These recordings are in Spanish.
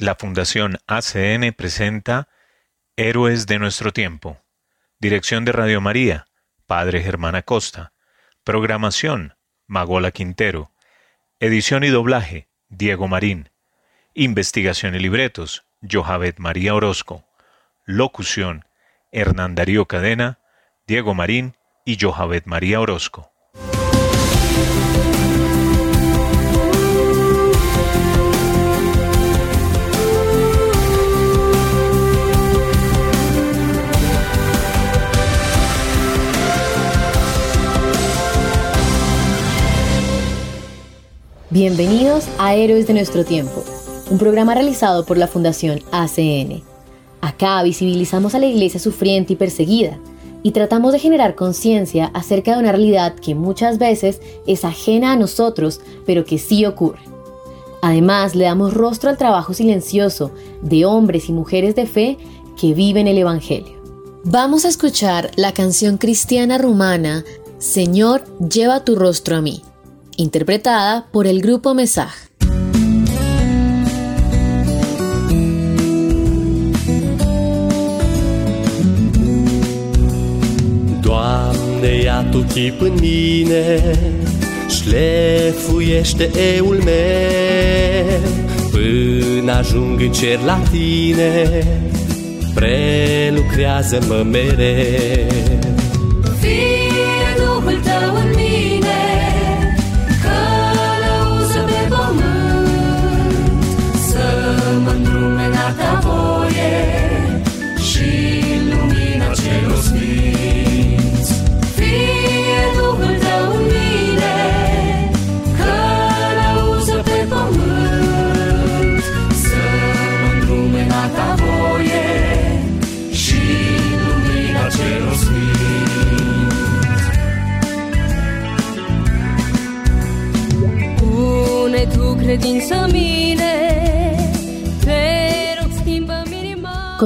La Fundación ACN presenta Héroes de nuestro tiempo. Dirección de Radio María, Padre Germán Acosta. Programación, Magola Quintero. Edición y doblaje, Diego Marín. Investigación y libretos, Johavet María Orozco. Locución, Hernán Darío Cadena, Diego Marín y Johavet María Orozco. Bienvenidos a Héroes de nuestro tiempo, un programa realizado por la Fundación ACN. Acá visibilizamos a la iglesia sufriente y perseguida y tratamos de generar conciencia acerca de una realidad que muchas veces es ajena a nosotros, pero que sí ocurre. Además, le damos rostro al trabajo silencioso de hombres y mujeres de fe que viven el Evangelio. Vamos a escuchar la canción cristiana rumana Señor, lleva tu rostro a mí interpretada por el grupo Mesaj. Doamne, ia Tu chip în mine Șlefuiește eul meu Până ajung în cer la Tine Prelucrează-mă mereu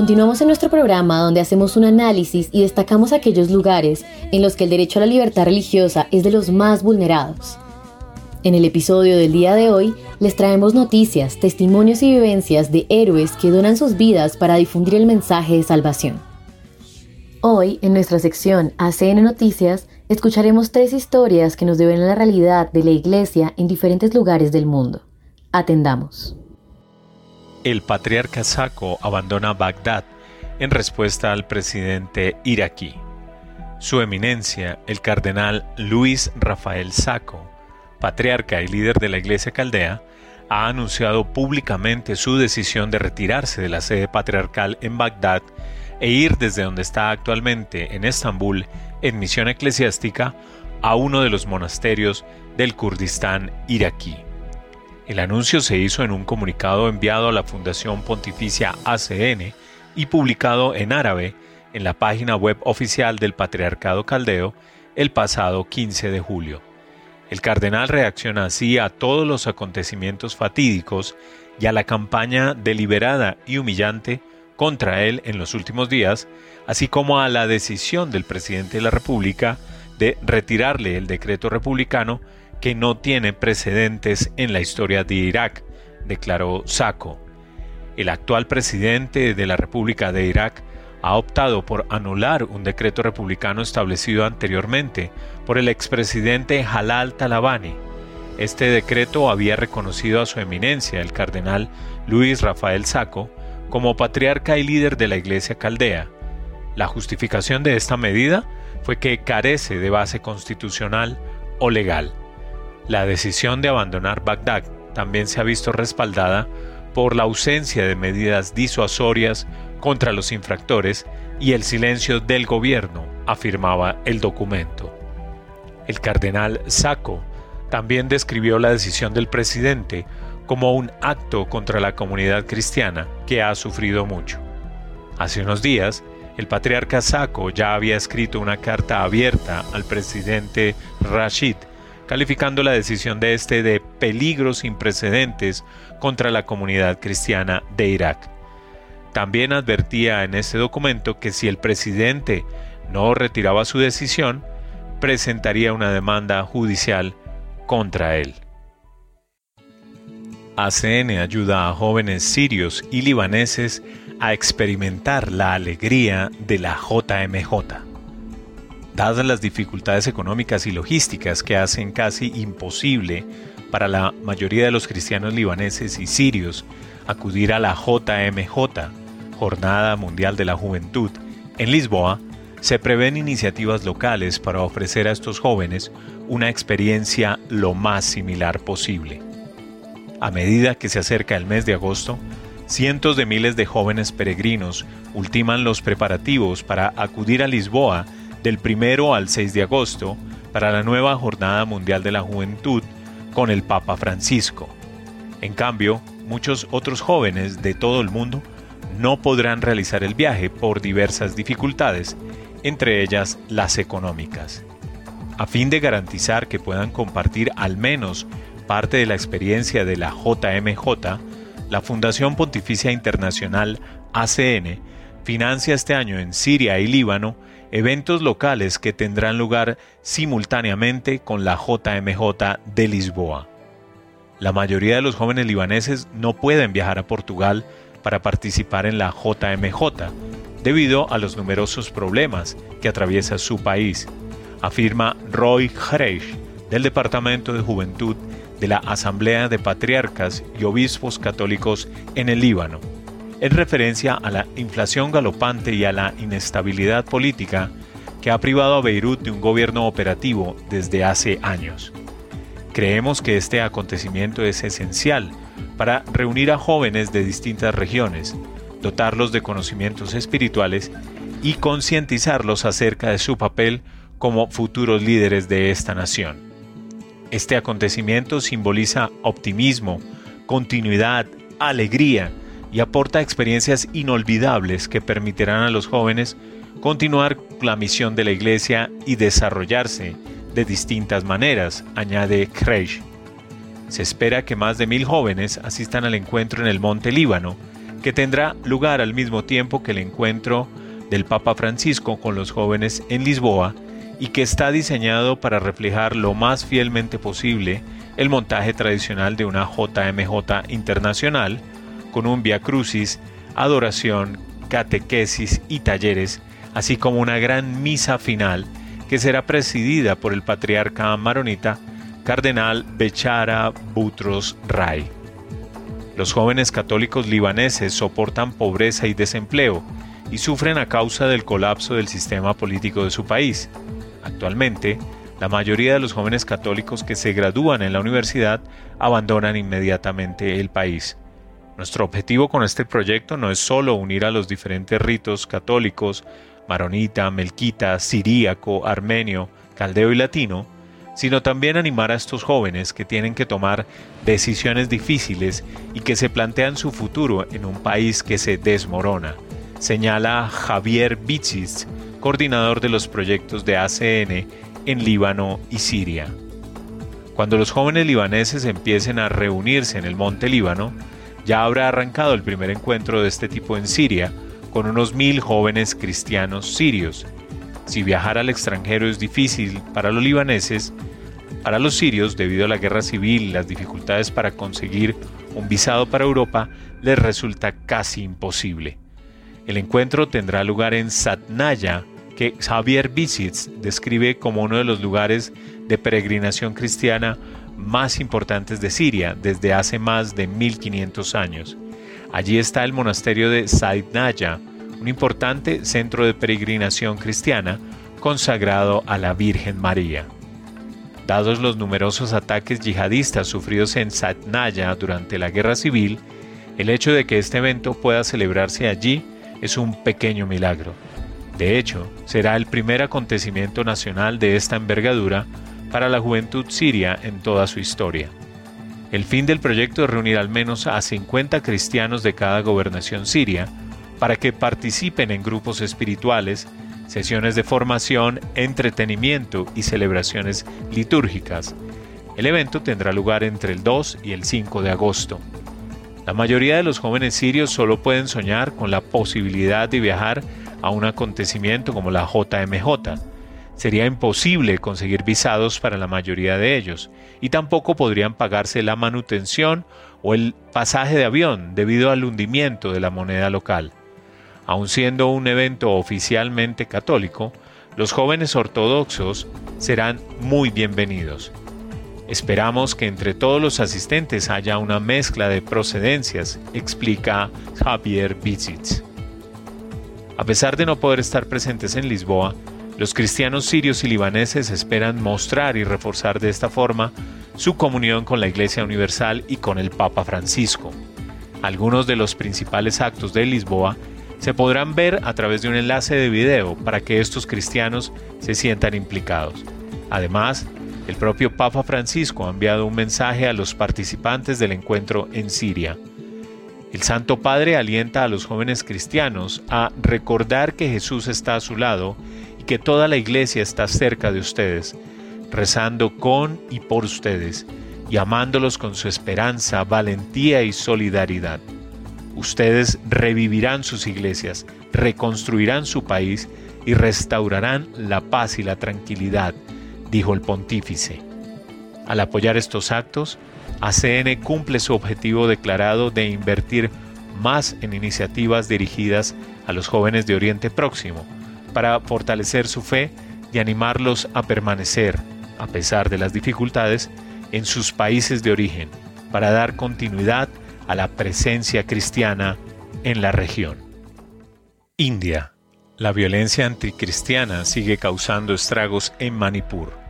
Continuamos en nuestro programa donde hacemos un análisis y destacamos aquellos lugares en los que el derecho a la libertad religiosa es de los más vulnerados. En el episodio del día de hoy les traemos noticias, testimonios y vivencias de héroes que donan sus vidas para difundir el mensaje de salvación. Hoy, en nuestra sección ACN Noticias, escucharemos tres historias que nos deben la realidad de la Iglesia en diferentes lugares del mundo. Atendamos. El patriarca Saco abandona Bagdad en respuesta al presidente iraquí. Su eminencia, el cardenal Luis Rafael Saco, patriarca y líder de la Iglesia Caldea, ha anunciado públicamente su decisión de retirarse de la sede patriarcal en Bagdad e ir desde donde está actualmente en Estambul en misión eclesiástica a uno de los monasterios del Kurdistán iraquí. El anuncio se hizo en un comunicado enviado a la Fundación Pontificia ACN y publicado en árabe en la página web oficial del Patriarcado Caldeo el pasado 15 de julio. El cardenal reacciona así a todos los acontecimientos fatídicos y a la campaña deliberada y humillante contra él en los últimos días, así como a la decisión del presidente de la República de retirarle el decreto republicano que no tiene precedentes en la historia de Irak, declaró Sacco. El actual presidente de la República de Irak ha optado por anular un decreto republicano establecido anteriormente por el expresidente Halal Talabani. Este decreto había reconocido a su eminencia, el cardenal Luis Rafael Sacco, como patriarca y líder de la Iglesia Caldea. La justificación de esta medida fue que carece de base constitucional o legal. La decisión de abandonar Bagdad también se ha visto respaldada por la ausencia de medidas disuasorias contra los infractores y el silencio del gobierno, afirmaba el documento. El cardenal Sacco también describió la decisión del presidente como un acto contra la comunidad cristiana que ha sufrido mucho. Hace unos días, el patriarca Sacco ya había escrito una carta abierta al presidente Rashid calificando la decisión de este de peligro sin precedentes contra la comunidad cristiana de Irak. También advertía en este documento que si el presidente no retiraba su decisión, presentaría una demanda judicial contra él. ACN ayuda a jóvenes sirios y libaneses a experimentar la alegría de la JMJ. Dadas las dificultades económicas y logísticas que hacen casi imposible para la mayoría de los cristianos libaneses y sirios acudir a la JMJ, Jornada Mundial de la Juventud, en Lisboa, se prevén iniciativas locales para ofrecer a estos jóvenes una experiencia lo más similar posible. A medida que se acerca el mes de agosto, cientos de miles de jóvenes peregrinos ultiman los preparativos para acudir a Lisboa del 1 al 6 de agosto para la nueva Jornada Mundial de la Juventud con el Papa Francisco. En cambio, muchos otros jóvenes de todo el mundo no podrán realizar el viaje por diversas dificultades, entre ellas las económicas. A fin de garantizar que puedan compartir al menos parte de la experiencia de la JMJ, la Fundación Pontificia Internacional ACN financia este año en Siria y Líbano eventos locales que tendrán lugar simultáneamente con la JMJ de Lisboa. La mayoría de los jóvenes libaneses no pueden viajar a Portugal para participar en la JMJ debido a los numerosos problemas que atraviesa su país, afirma Roy Hreish del Departamento de Juventud de la Asamblea de Patriarcas y Obispos Católicos en el Líbano, en referencia a la inflación galopante y a la inestabilidad política que ha privado a Beirut de un gobierno operativo desde hace años. Creemos que este acontecimiento es esencial para reunir a jóvenes de distintas regiones, dotarlos de conocimientos espirituales y concientizarlos acerca de su papel como futuros líderes de esta nación. Este acontecimiento simboliza optimismo, continuidad, alegría y aporta experiencias inolvidables que permitirán a los jóvenes continuar la misión de la Iglesia y desarrollarse de distintas maneras, añade Kreisch. Se espera que más de mil jóvenes asistan al encuentro en el Monte Líbano, que tendrá lugar al mismo tiempo que el encuentro del Papa Francisco con los jóvenes en Lisboa y que está diseñado para reflejar lo más fielmente posible el montaje tradicional de una JMJ internacional, con un Via Crucis, adoración, catequesis y talleres, así como una gran misa final que será presidida por el patriarca maronita Cardenal Bechara Butros Ray. Los jóvenes católicos libaneses soportan pobreza y desempleo y sufren a causa del colapso del sistema político de su país. Actualmente, la mayoría de los jóvenes católicos que se gradúan en la universidad abandonan inmediatamente el país. Nuestro objetivo con este proyecto no es solo unir a los diferentes ritos católicos, maronita, melquita, siríaco, armenio, caldeo y latino, sino también animar a estos jóvenes que tienen que tomar decisiones difíciles y que se plantean su futuro en un país que se desmorona, señala Javier Bichis, coordinador de los proyectos de ACN en Líbano y Siria. Cuando los jóvenes libaneses empiecen a reunirse en el monte Líbano, ya habrá arrancado el primer encuentro de este tipo en Siria, con unos mil jóvenes cristianos sirios. Si viajar al extranjero es difícil para los libaneses, para los sirios, debido a la guerra civil y las dificultades para conseguir un visado para Europa, les resulta casi imposible. El encuentro tendrá lugar en Satnaya, que Javier Bisitz describe como uno de los lugares de peregrinación cristiana más importantes de Siria desde hace más de 1500 años. Allí está el monasterio de Saidnaya, un importante centro de peregrinación cristiana consagrado a la Virgen María. Dados los numerosos ataques yihadistas sufridos en Saidnaya durante la guerra civil, el hecho de que este evento pueda celebrarse allí es un pequeño milagro. De hecho, será el primer acontecimiento nacional de esta envergadura para la juventud siria en toda su historia. El fin del proyecto es reunir al menos a 50 cristianos de cada gobernación siria para que participen en grupos espirituales, sesiones de formación, entretenimiento y celebraciones litúrgicas. El evento tendrá lugar entre el 2 y el 5 de agosto. La mayoría de los jóvenes sirios solo pueden soñar con la posibilidad de viajar a un acontecimiento como la JMJ. Sería imposible conseguir visados para la mayoría de ellos, y tampoco podrían pagarse la manutención o el pasaje de avión debido al hundimiento de la moneda local. Aun siendo un evento oficialmente católico, los jóvenes ortodoxos serán muy bienvenidos. Esperamos que entre todos los asistentes haya una mezcla de procedencias, explica Javier Bizitz. A pesar de no poder estar presentes en Lisboa, los cristianos sirios y libaneses esperan mostrar y reforzar de esta forma su comunión con la Iglesia Universal y con el Papa Francisco. Algunos de los principales actos de Lisboa se podrán ver a través de un enlace de video para que estos cristianos se sientan implicados. Además, el propio Papa Francisco ha enviado un mensaje a los participantes del encuentro en Siria. El Santo Padre alienta a los jóvenes cristianos a recordar que Jesús está a su lado que toda la iglesia está cerca de ustedes, rezando con y por ustedes y amándolos con su esperanza, valentía y solidaridad. Ustedes revivirán sus iglesias, reconstruirán su país y restaurarán la paz y la tranquilidad dijo el pontífice. Al apoyar estos actos, ACN cumple su objetivo declarado de invertir más en iniciativas dirigidas a los jóvenes de Oriente Próximo, para fortalecer su fe y animarlos a permanecer, a pesar de las dificultades, en sus países de origen, para dar continuidad a la presencia cristiana en la región. India. La violencia anticristiana sigue causando estragos en Manipur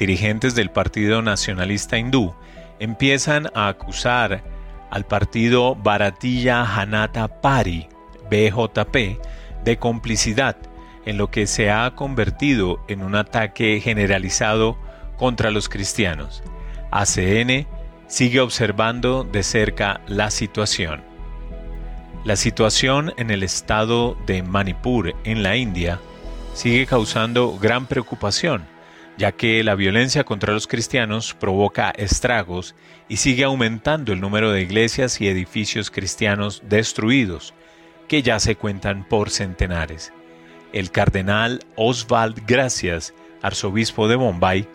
dirigentes del Partido Nacionalista Hindú empiezan a acusar al partido Bharatiya Janata Pari, BJP, de complicidad en lo que se ha convertido en un ataque generalizado contra los cristianos. ACN sigue observando de cerca la situación. La situación en el estado de Manipur, en la India, sigue causando gran preocupación ya que la violencia contra los cristianos provoca estragos y sigue aumentando el número de iglesias y edificios cristianos destruidos, que ya se cuentan por centenares. El cardenal Oswald Gracias, arzobispo de Bombay,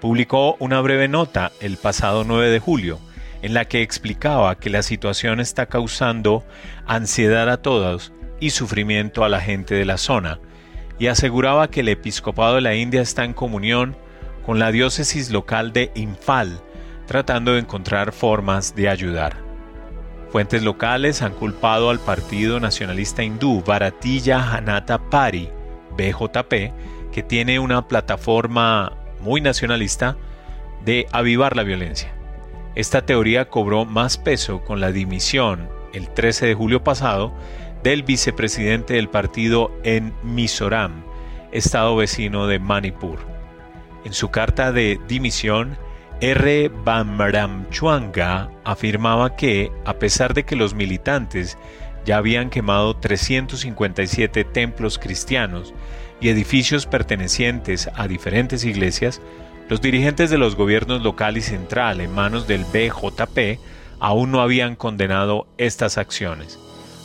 publicó una breve nota el pasado 9 de julio, en la que explicaba que la situación está causando ansiedad a todos y sufrimiento a la gente de la zona, y aseguraba que el episcopado de la India está en comunión con la diócesis local de Imphal, tratando de encontrar formas de ayudar. Fuentes locales han culpado al Partido Nacionalista Hindú Bharatiya Janata Party, BJP, que tiene una plataforma muy nacionalista, de avivar la violencia. Esta teoría cobró más peso con la dimisión, el 13 de julio pasado, del vicepresidente del partido en Mizoram, estado vecino de Manipur. En su carta de dimisión, R. Bamramchuanga afirmaba que, a pesar de que los militantes ya habían quemado 357 templos cristianos y edificios pertenecientes a diferentes iglesias, los dirigentes de los gobiernos local y central en manos del BJP aún no habían condenado estas acciones.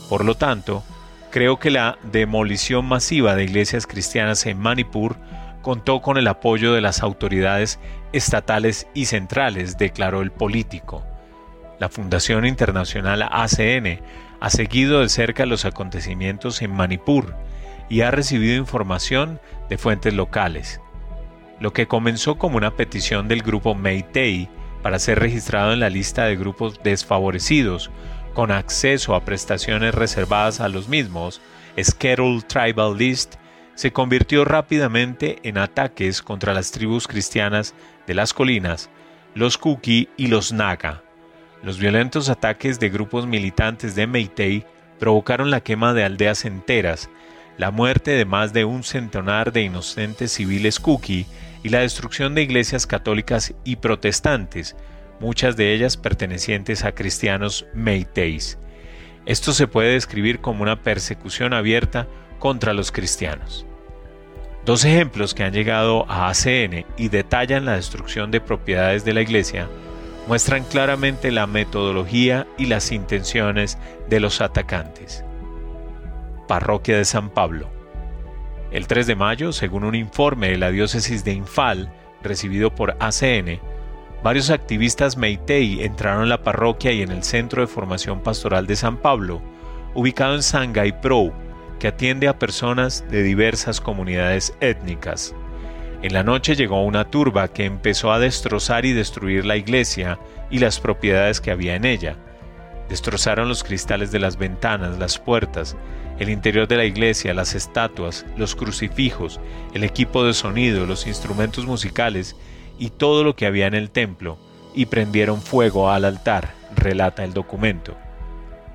Por lo tanto, creo que la demolición masiva de iglesias cristianas en Manipur contó con el apoyo de las autoridades estatales y centrales, declaró el político. La Fundación Internacional ACN ha seguido de cerca los acontecimientos en Manipur y ha recibido información de fuentes locales. Lo que comenzó como una petición del grupo Meitei para ser registrado en la lista de grupos desfavorecidos con acceso a prestaciones reservadas a los mismos, Schedule Tribal List, se convirtió rápidamente en ataques contra las tribus cristianas de las colinas, los Kuki y los Naga. Los violentos ataques de grupos militantes de Meitei provocaron la quema de aldeas enteras, la muerte de más de un centenar de inocentes civiles Kuki y la destrucción de iglesias católicas y protestantes, muchas de ellas pertenecientes a cristianos meiteis. Esto se puede describir como una persecución abierta contra los cristianos. Dos ejemplos que han llegado a ACN y detallan la destrucción de propiedades de la iglesia muestran claramente la metodología y las intenciones de los atacantes. Parroquia de San Pablo. El 3 de mayo, según un informe de la diócesis de Infal, recibido por ACN, varios activistas Meitei entraron en la parroquia y en el Centro de Formación Pastoral de San Pablo, ubicado en Sangay Pro, que atiende a personas de diversas comunidades étnicas. En la noche llegó una turba que empezó a destrozar y destruir la iglesia y las propiedades que había en ella. Destrozaron los cristales de las ventanas, las puertas, el interior de la iglesia, las estatuas, los crucifijos, el equipo de sonido, los instrumentos musicales y todo lo que había en el templo, y prendieron fuego al altar, relata el documento.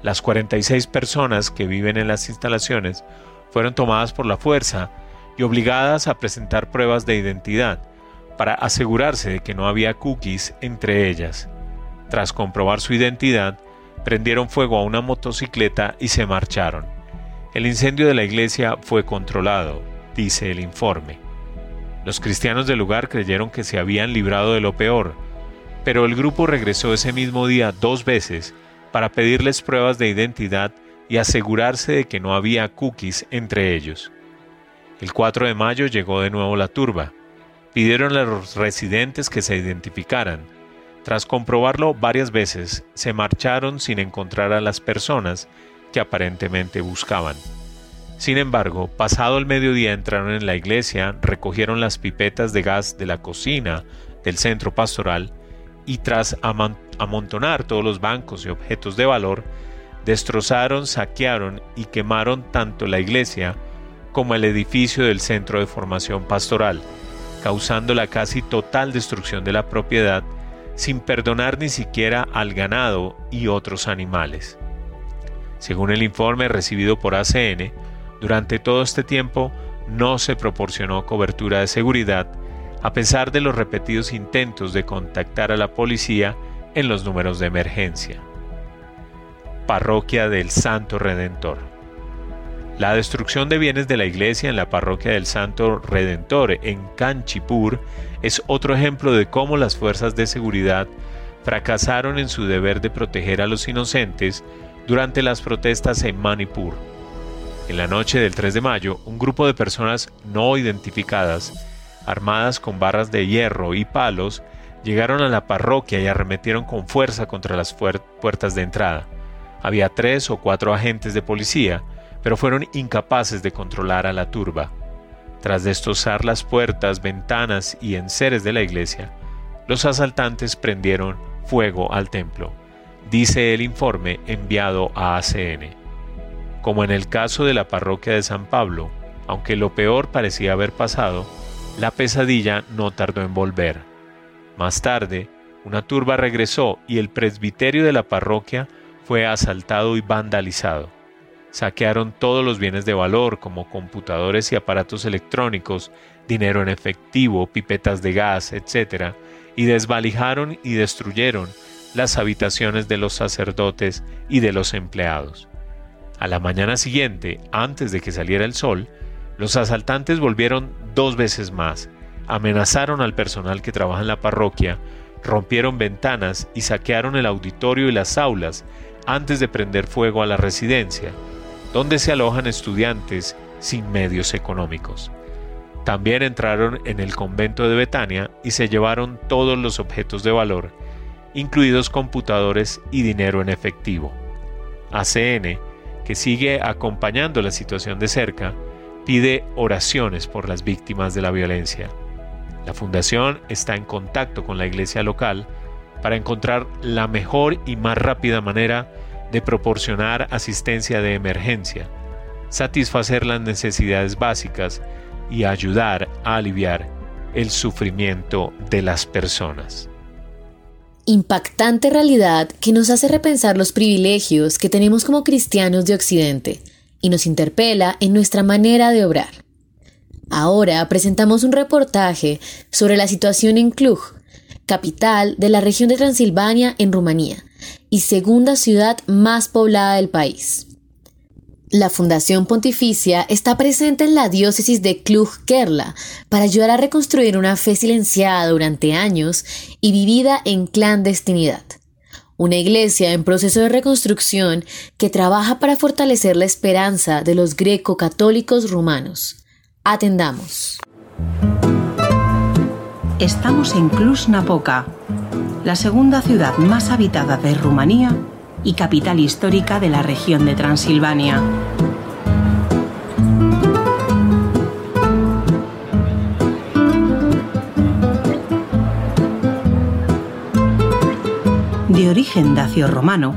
Las 46 personas que viven en las instalaciones fueron tomadas por la fuerza y obligadas a presentar pruebas de identidad para asegurarse de que no había cookies entre ellas. Tras comprobar su identidad, prendieron fuego a una motocicleta y se marcharon. El incendio de la iglesia fue controlado, dice el informe. Los cristianos del lugar creyeron que se habían librado de lo peor, pero el grupo regresó ese mismo día dos veces para pedirles pruebas de identidad y asegurarse de que no había cookies entre ellos. El 4 de mayo llegó de nuevo la turba. Pidieron a los residentes que se identificaran, tras comprobarlo varias veces, se marcharon sin encontrar a las personas que aparentemente buscaban. Sin embargo, pasado el mediodía entraron en la iglesia, recogieron las pipetas de gas de la cocina del centro pastoral y tras amontonar todos los bancos y objetos de valor, destrozaron, saquearon y quemaron tanto la iglesia como el edificio del centro de formación pastoral, causando la casi total destrucción de la propiedad sin perdonar ni siquiera al ganado y otros animales. Según el informe recibido por ACN, durante todo este tiempo no se proporcionó cobertura de seguridad a pesar de los repetidos intentos de contactar a la policía en los números de emergencia. Parroquia del Santo Redentor. La destrucción de bienes de la iglesia en la parroquia del Santo Redentor en Kanchipur es otro ejemplo de cómo las fuerzas de seguridad fracasaron en su deber de proteger a los inocentes durante las protestas en Manipur. En la noche del 3 de mayo, un grupo de personas no identificadas, armadas con barras de hierro y palos, llegaron a la parroquia y arremetieron con fuerza contra las puertas de entrada. Había tres o cuatro agentes de policía, pero fueron incapaces de controlar a la turba. Tras destrozar las puertas, ventanas y enseres de la iglesia, los asaltantes prendieron fuego al templo, dice el informe enviado a ACN. Como en el caso de la parroquia de San Pablo, aunque lo peor parecía haber pasado, la pesadilla no tardó en volver. Más tarde, una turba regresó y el presbiterio de la parroquia fue asaltado y vandalizado saquearon todos los bienes de valor como computadores y aparatos electrónicos, dinero en efectivo, pipetas de gas, etc., y desvalijaron y destruyeron las habitaciones de los sacerdotes y de los empleados. A la mañana siguiente, antes de que saliera el sol, los asaltantes volvieron dos veces más, amenazaron al personal que trabaja en la parroquia, rompieron ventanas y saquearon el auditorio y las aulas antes de prender fuego a la residencia, donde se alojan estudiantes sin medios económicos. También entraron en el convento de Betania y se llevaron todos los objetos de valor, incluidos computadores y dinero en efectivo. ACN, que sigue acompañando la situación de cerca, pide oraciones por las víctimas de la violencia. La fundación está en contacto con la iglesia local para encontrar la mejor y más rápida manera de proporcionar asistencia de emergencia, satisfacer las necesidades básicas y ayudar a aliviar el sufrimiento de las personas. Impactante realidad que nos hace repensar los privilegios que tenemos como cristianos de Occidente y nos interpela en nuestra manera de obrar. Ahora presentamos un reportaje sobre la situación en Cluj, capital de la región de Transilvania en Rumanía, y segunda ciudad más poblada del país. La Fundación Pontificia está presente en la diócesis de Cluj-Kerla para ayudar a reconstruir una fe silenciada durante años y vivida en clandestinidad. Una iglesia en proceso de reconstrucción que trabaja para fortalecer la esperanza de los greco-católicos rumanos. Atendamos. Estamos en Cluj-Napoca, la segunda ciudad más habitada de Rumanía y capital histórica de la región de Transilvania. De origen dacio-romano,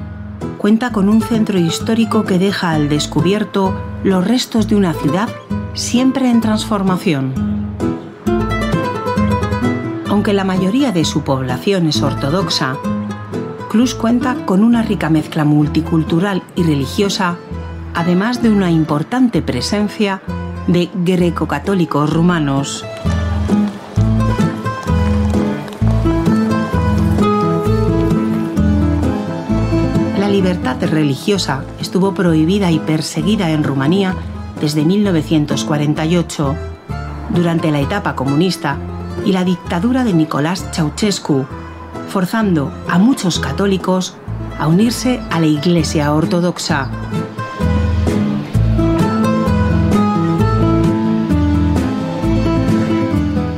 cuenta con un centro histórico que deja al descubierto los restos de una ciudad siempre en transformación. Aunque la mayoría de su población es ortodoxa, Cluj cuenta con una rica mezcla multicultural y religiosa, además de una importante presencia de greco-católicos rumanos. La libertad religiosa estuvo prohibida y perseguida en Rumanía desde 1948, durante la etapa comunista y la dictadura de Nicolás Ceausescu, forzando a muchos católicos a unirse a la Iglesia Ortodoxa.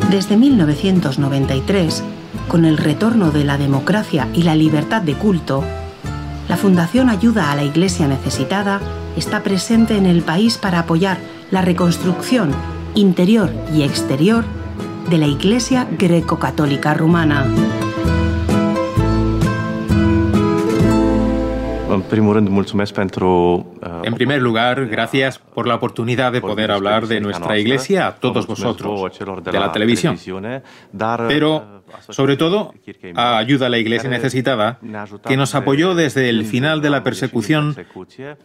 Desde 1993, con el retorno de la democracia y la libertad de culto, la Fundación Ayuda a la Iglesia Necesitada está presente en el país para apoyar la reconstrucción interior y exterior de la Iglesia greco-católica rumana. En primer lugar, gracias por la oportunidad de poder hablar de nuestra iglesia a todos vosotros, de la televisión. Pero, sobre todo, a Ayuda a la Iglesia Necesitada, que nos apoyó desde el final de la persecución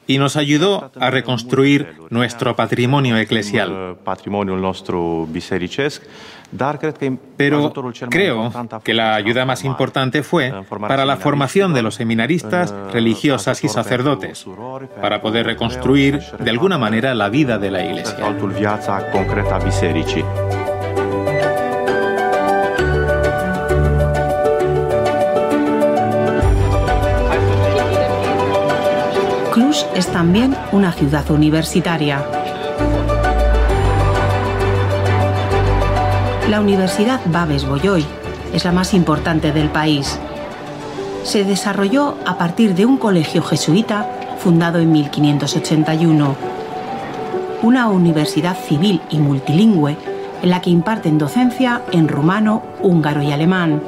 y nos ayudó a reconstruir nuestro patrimonio eclesial. Pero creo que la ayuda más importante fue para la formación de los seminaristas, religiosas y sacerdotes, para poder reconstruir de alguna manera la vida de la Iglesia. Cluj es también una ciudad universitaria. La Universidad Babes Bolyai es la más importante del país. Se desarrolló a partir de un colegio jesuita fundado en 1581. Una universidad civil y multilingüe en la que imparten docencia en rumano, húngaro y alemán,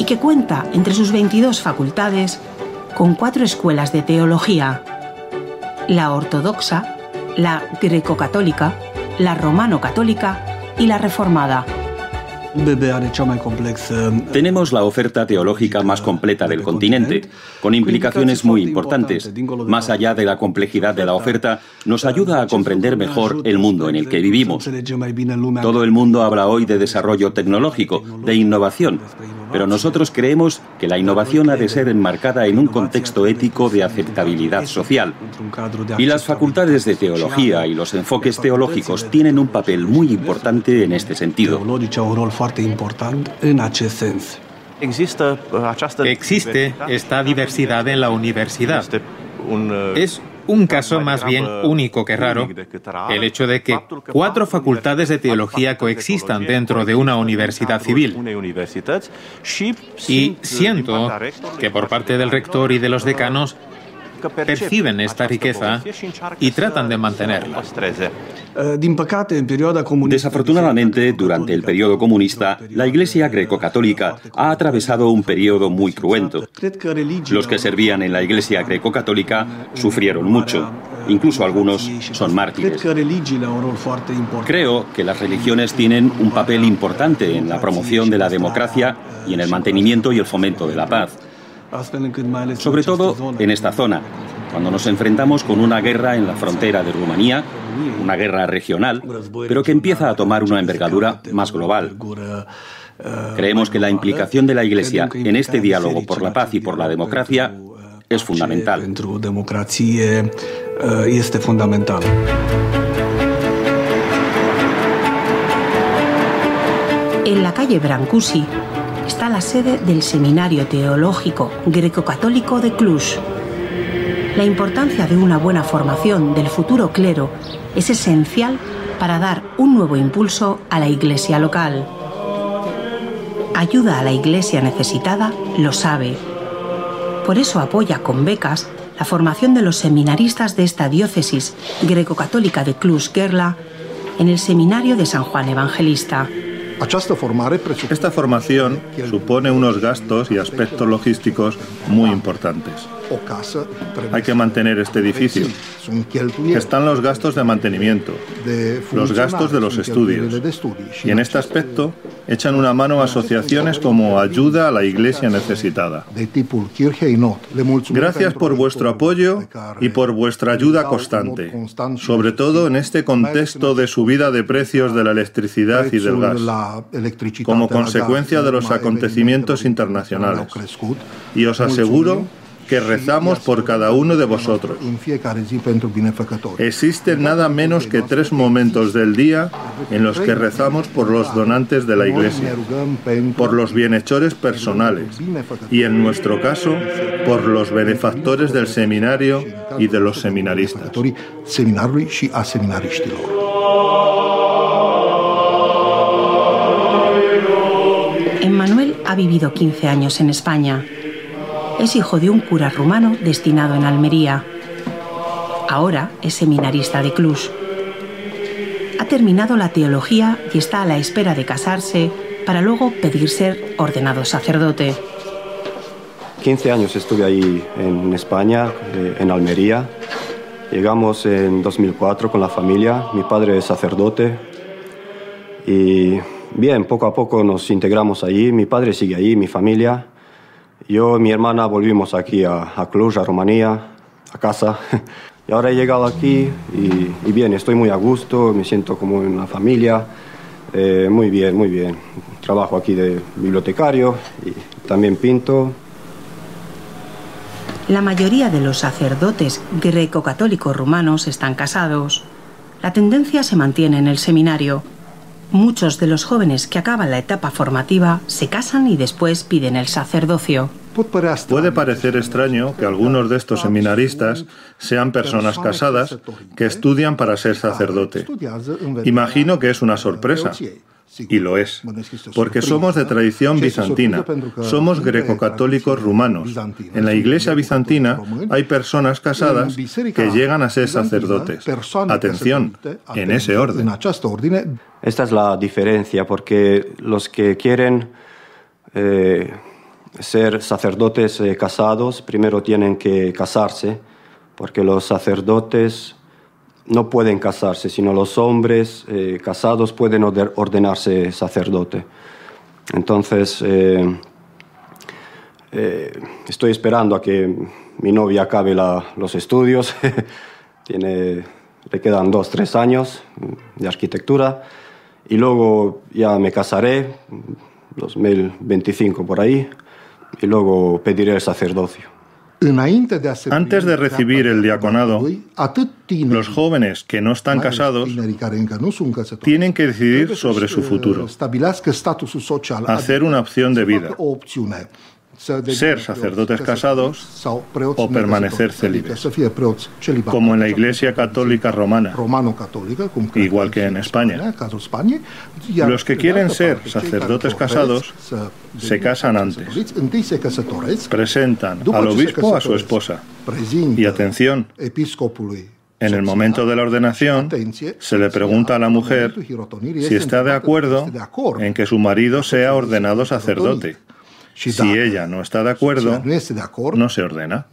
y que cuenta entre sus 22 facultades con cuatro escuelas de teología, la ortodoxa, la greco-católica, la romano-católica y la reformada. Tenemos la oferta teológica más completa del continente, con implicaciones muy importantes. Más allá de la complejidad de la oferta, nos ayuda a comprender mejor el mundo en el que vivimos. Todo el mundo habla hoy de desarrollo tecnológico, de innovación, pero nosotros creemos que la innovación ha de ser enmarcada en un contexto ético de aceptabilidad social. Y las facultades de teología y los enfoques teológicos tienen un papel muy importante en este sentido. Existe esta diversidad en la universidad. Un caso más bien único que raro el hecho de que cuatro facultades de teología coexistan dentro de una universidad civil. Y siento que por parte del rector y de los decanos perciben esta riqueza y tratan de mantenerla. Desafortunadamente, durante el periodo comunista, la Iglesia greco-católica ha atravesado un periodo muy cruento. Los que servían en la Iglesia greco-católica sufrieron mucho. Incluso algunos son mártires. Creo que las religiones tienen un papel importante en la promoción de la democracia y en el mantenimiento y el fomento de la paz. Sobre todo en esta zona, cuando nos enfrentamos con una guerra en la frontera de Rumanía, una guerra regional, pero que empieza a tomar una envergadura más global. Creemos que la implicación de la Iglesia en este diálogo por la paz y por la democracia es fundamental. En la calle Brancusi está la sede del Seminario Teológico Greco-Católico de Cluj. La importancia de una buena formación del futuro clero es esencial para dar un nuevo impulso a la iglesia local. Ayuda a la iglesia necesitada, lo sabe. Por eso apoya con becas la formación de los seminaristas de esta diócesis greco-católica de Cluj-Gerla en el seminario de San Juan Evangelista. Esta formación supone unos gastos y aspectos logísticos muy importantes. Hay que mantener este edificio. Están los gastos de mantenimiento, los gastos de los estudios. Y en este aspecto echan una mano a asociaciones como Ayuda a la Iglesia Necesitada. Gracias por vuestro apoyo y por vuestra ayuda constante, sobre todo en este contexto de subida de precios de la electricidad y del gas, como consecuencia de los acontecimientos internacionales. Y os aseguro que rezamos por cada uno de vosotros. Existen nada menos que tres momentos del día en los que rezamos por los donantes de la Iglesia, por los bienhechores personales y, en nuestro caso, por los benefactores del seminario y de los seminaristas. Ha vivido 15 años en España es hijo de un cura rumano destinado en Almería. Ahora es seminarista de Cluj. Ha terminado la teología y está a la espera de casarse para luego pedir ser ordenado sacerdote. 15 años estuve ahí en España, eh, en Almería. Llegamos en 2004 con la familia. Mi padre es sacerdote. Y bien, poco a poco nos integramos allí. Mi padre sigue allí, mi familia. Yo y mi hermana volvimos aquí a, Cluj, a Rumanía, a casa. Y ahora he llegado aquí y, bien, estoy muy a gusto, me siento como en una familia. Eh, muy bien, muy bien. Trabajo aquí de bibliotecario y también pinto. La mayoría de los sacerdotes greco-católicos rumanos están casados. La tendencia se mantiene en el seminario. Muchos de los jóvenes que acaban la etapa formativa se casan y después piden el sacerdocio. Puede parecer extraño que algunos de estos seminaristas sean personas casadas que estudian para ser sacerdote. Imagino que es una sorpresa. Y lo es, porque somos de tradición bizantina, somos greco-católicos rumanos. En la iglesia bizantina hay personas casadas que llegan a ser sacerdotes. Atención, en ese orden. Esta es la diferencia, porque los que quieren eh, ser sacerdotes eh, casados primero tienen que casarse, porque los sacerdotes no pueden casarse, sino los hombres eh, casados pueden ordenarse sacerdote. Entonces, eh, estoy esperando a que mi novia acabe los estudios. Tiene, le quedan dos, tres años de arquitectura. Y luego ya me casaré, 2025 por ahí, y luego pediré el sacerdocio. Antes de recibir el diaconado, los jóvenes que no están casados tienen que decidir sobre su futuro, hacer una opción de vida ser sacerdotes casados o permanecer célibes, como en la Iglesia Católica Romana, igual que en España. Los que quieren ser sacerdotes casados se casan antes, presentan al obispo a su esposa y atención, en el momento de la ordenación, se le pregunta a la mujer si está de acuerdo en que su marido sea ordenado sacerdote. Si ella no está de acuerdo, no se ordena.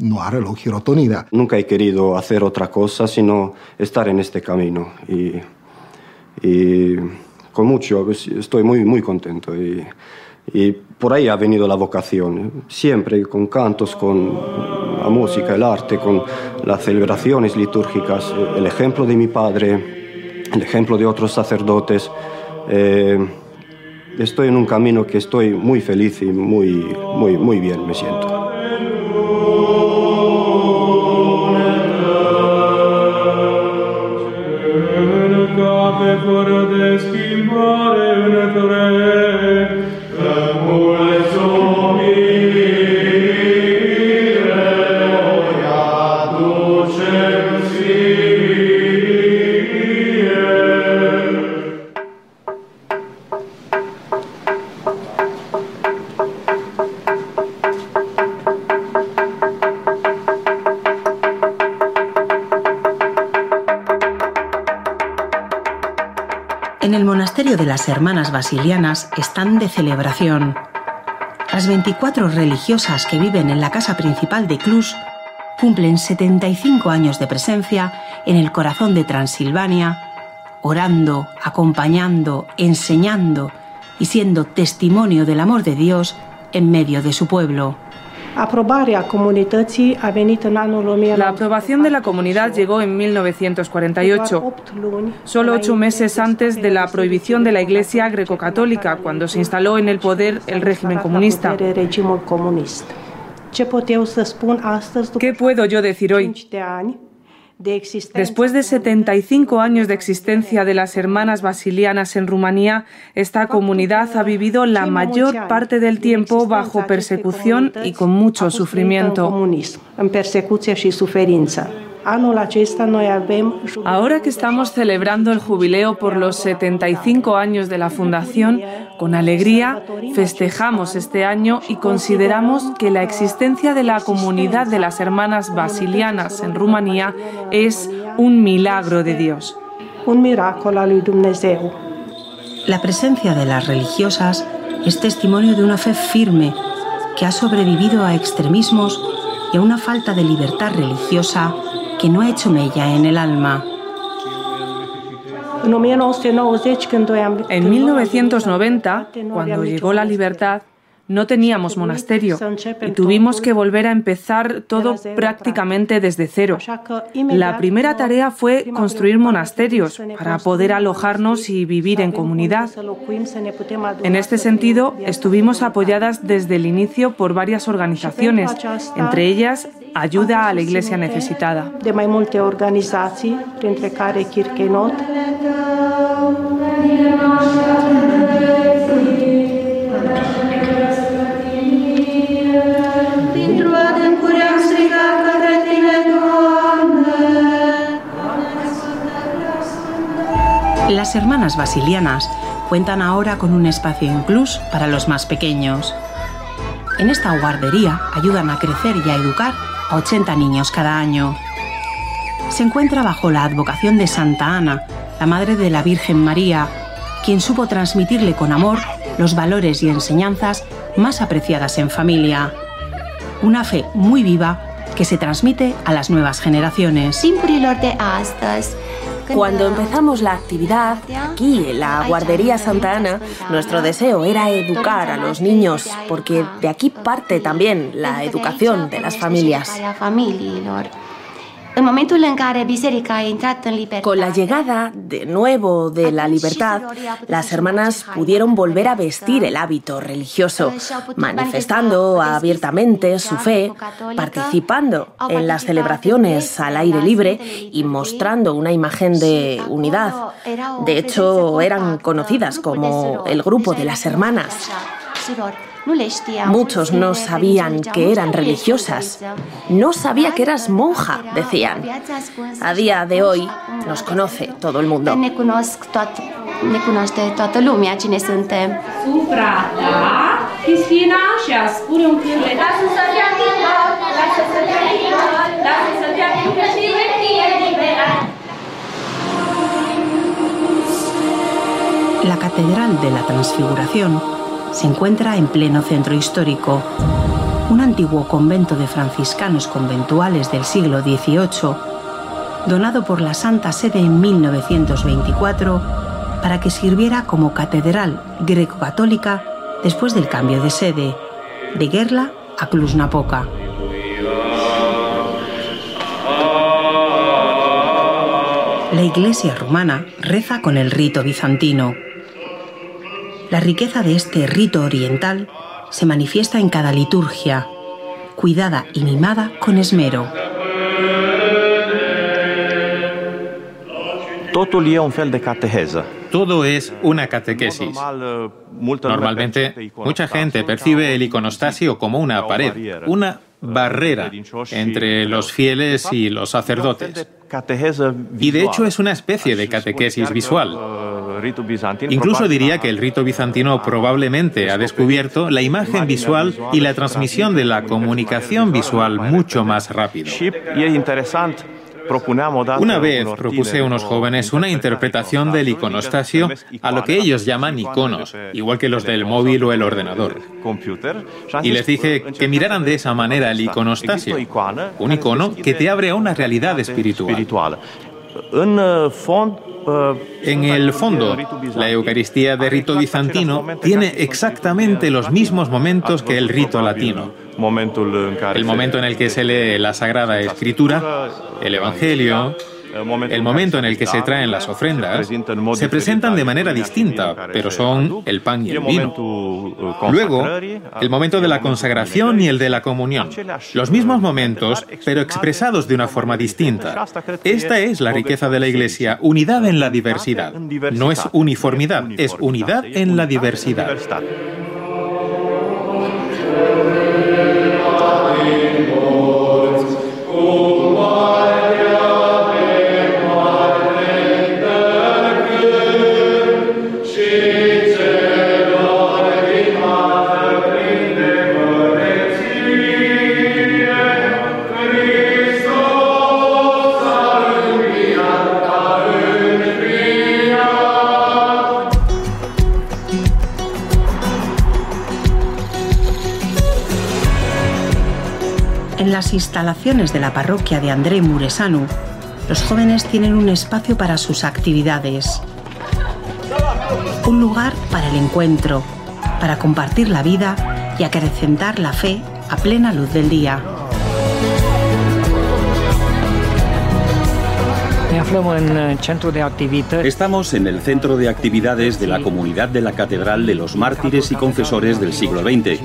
Nunca he querido hacer otra cosa sino estar en este camino. Y, con mucho, estoy muy, muy contento. Y, y por ahí ha venido la vocación, siempre con cantos, con la música, el arte, con las celebraciones litúrgicas, el ejemplo de mi padre, el ejemplo de otros sacerdotes. Eh, estoy en un camino que estoy muy feliz y muy, muy, muy bien me siento. Hermanas Basilianas están de celebración. Las 24 religiosas que viven en la casa principal de Cluj cumplen 75 años de presencia en el corazón de Transilvania, orando, acompañando, enseñando y siendo testimonio del amor de Dios en medio de su pueblo. La aprobación de la comunidad llegó en 1948, solo ocho meses antes de la prohibición de la Iglesia greco-católica, cuando se instaló en el poder el régimen comunista. ¿Qué puedo yo decir hoy? Después de 75 años de existencia de las hermanas basilianas en Rumanía, esta comunidad ha vivido la mayor parte del tiempo bajo persecución y con mucho sufrimiento. Ahora que estamos celebrando el jubileo por los 75 años de la fundación, con alegría festejamos este año y consideramos que la existencia de la comunidad de las hermanas basilianas en Rumanía es un milagro de Dios. La presencia de las religiosas es testimonio de una fe firme que ha sobrevivido a extremismos y a una falta de libertad religiosa que no ha hecho mella en el alma. En 1990, cuando llegó la libertad, no teníamos monasterio y tuvimos que volver a empezar todo prácticamente desde cero. La primera tarea fue construir monasterios para poder alojarnos y vivir en comunidad. En este sentido, estuvimos apoyadas desde el inicio por varias organizaciones, entre ellas Ayuda a la Iglesia Necesitada. Las hermanas basilianas cuentan ahora con un espacio incluso para los más pequeños. En esta guardería ayudan a crecer y a educar a 80 niños cada año. Se encuentra bajo la advocación de Santa Ana, la Madre de la Virgen María, quien supo transmitirle con amor los valores y enseñanzas más apreciadas en familia. Una fe muy viva que se transmite a las nuevas generaciones. Cuando empezamos la actividad aquí en la guardería Santa Ana, nuestro deseo era educar a los niños, porque de aquí parte también la educación de las familias. Con la llegada de nuevo de la libertad, las hermanas pudieron volver a vestir el hábito religioso, manifestando abiertamente su fe, participando en las celebraciones al aire libre y mostrando una imagen de unidad. De hecho, eran conocidas como el grupo de las hermanas. Muchos no sabían que eran religiosas. No sabía que eras monja, decían. A día de hoy nos conoce todo el mundo. La Catedral de la Transfiguración se encuentra en pleno centro histórico. Un antiguo convento de franciscanos conventuales del siglo XVIII, donado por la Santa Sede en 1924 para que sirviera como catedral greco-católica después del cambio de sede, de Gerla a Cluj-Napoca. La iglesia rumana reza con el rito bizantino. La riqueza de este rito oriental se manifiesta en cada liturgia, cuidada y mimada con esmero. Todo es una catequesis. Normalmente, mucha gente percibe el iconostasio como una pared, una barrera entre los fieles y los sacerdotes. Y de hecho es una especie de catequesis visual. Incluso diría que el rito bizantino probablemente ha descubierto la imagen visual y la transmisión de la comunicación visual mucho más rápido. Una vez propuse a unos jóvenes una interpretación del iconostasio a lo que ellos llaman iconos, igual que los del móvil o el ordenador. Y les dije que miraran de esa manera el iconostasio, un icono que te abre a una realidad espiritual. En el fondo, la Eucaristía de rito bizantino tiene exactamente los mismos momentos que el rito latino. El momento en el que se lee la Sagrada Escritura, el Evangelio, el momento en el que se traen las ofrendas se presentan de manera distinta, pero son el pan y el vino. Luego, el momento de la consagración y el de la comunión. Los mismos momentos, pero expresados de una forma distinta. Esta es la riqueza de la Iglesia, unidad en la diversidad. No es uniformidad, es unidad en la diversidad. Instalaciones de la parroquia de André Muresanu, los jóvenes tienen un espacio para sus actividades. Un lugar para el encuentro, para compartir la vida y acrecentar la fe a plena luz del día. Estamos en el centro de actividades de la comunidad de la Catedral de los Mártires y Confesores del siglo XX,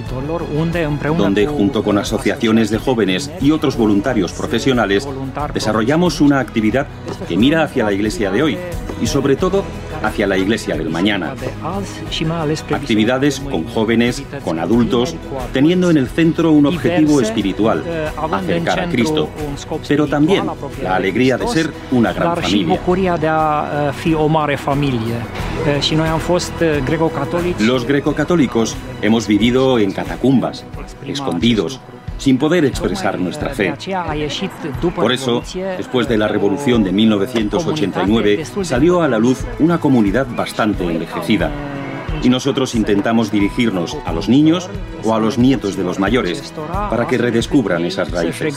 donde junto con asociaciones de jóvenes y otros voluntarios profesionales desarrollamos una actividad que mira hacia la iglesia de hoy y sobre todo hacia la iglesia del mañana. Actividades con jóvenes, con adultos, teniendo en el centro un objetivo espiritual, acercar a Cristo, pero también la alegría de ser una gran familia. Los grecocatólicos hemos vivido en catacumbas, escondidos, sin poder expresar nuestra fe. Por eso, después de la revolución de 1989, salió a la luz una comunidad bastante envejecida. Y nosotros intentamos dirigirnos a los niños o a los nietos de los mayores para que redescubran esas raíces.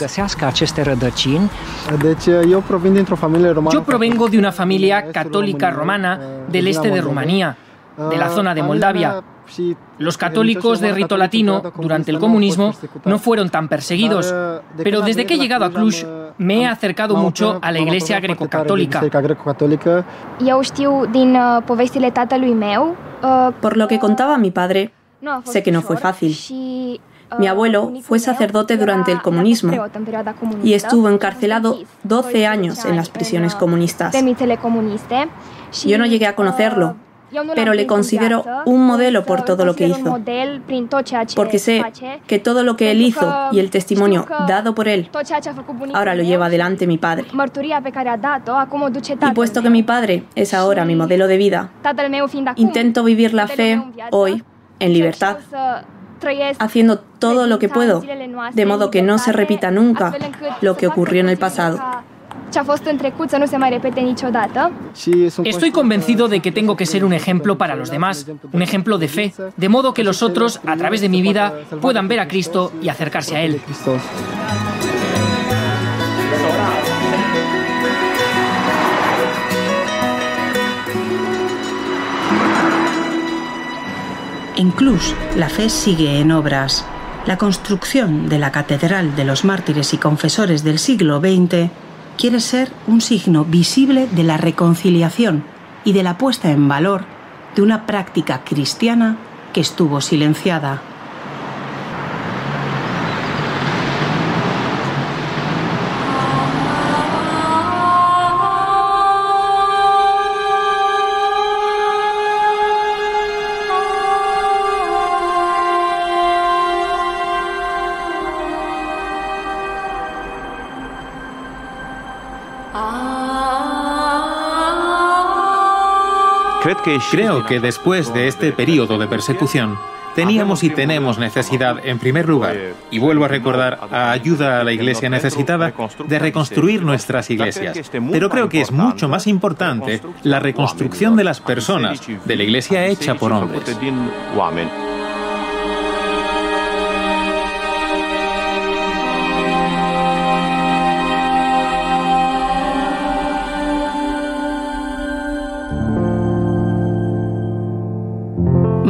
Yo provengo de una familia católica romana del este de Rumanía, de la zona de Moldavia. Los católicos de rito latino durante el comunismo no fueron tan perseguidos, pero desde que he llegado a Cluj me he acercado mucho a la iglesia greco-católica. Por lo que contaba mi padre, sé que no fue fácil. Mi abuelo fue sacerdote durante el comunismo y estuvo encarcelado 12 años en las prisiones comunistas. Yo no llegué a conocerlo, pero le considero un modelo por todo lo que hizo, porque sé que todo lo que él hizo y el testimonio dado por él, ahora lo lleva adelante mi padre. Y puesto que mi padre es ahora mi modelo de vida, intento vivir la fe hoy en libertad haciendo todo lo que puedo, de modo que no se repita nunca lo que ocurrió en el pasado. Estoy convencido de que tengo que ser un ejemplo para los demás, un ejemplo de fe, de modo que los otros, a través de mi vida, puedan ver a Cristo y acercarse a Él. En Cluj, la fe sigue en obras. La construcción de la Catedral de los Mártires y Confesores del siglo XX quiere ser un signo visible de la reconciliación y de la puesta en valor de una práctica cristiana que estuvo silenciada. Creo que después de este periodo de persecución, Teníamos y tenemos necesidad, en primer lugar, y vuelvo a recordar, a ayuda a la iglesia necesitada, de reconstruir nuestras iglesias. Pero creo que es mucho más importante la reconstrucción de las personas, de la iglesia hecha por hombres.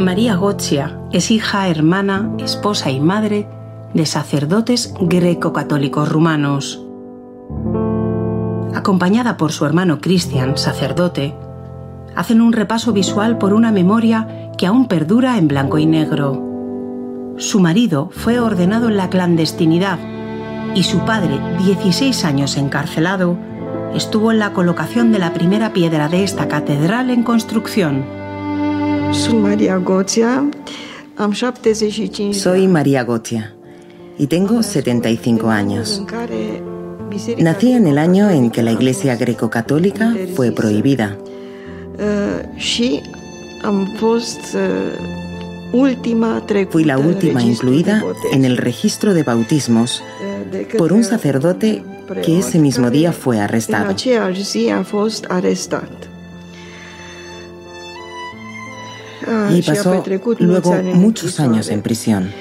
María Gotzia es hija, hermana, esposa y madre de sacerdotes greco-católicos rumanos. Acompañada por su hermano Cristian, sacerdote, hacen un repaso visual por una memoria que aún perdura en blanco y negro. Su marido fue ordenado en la clandestinidad y su padre, 16 años encarcelado, estuvo en la colocación de la primera piedra de esta catedral en construcción. Soy María Gotia y tengo 75 años. Nací en el año en que la Iglesia greco-católica fue prohibida. Fui la última incluida en el registro de bautismos por un sacerdote que ese mismo día fue arrestado. Y pasó luego muchos años en prisión.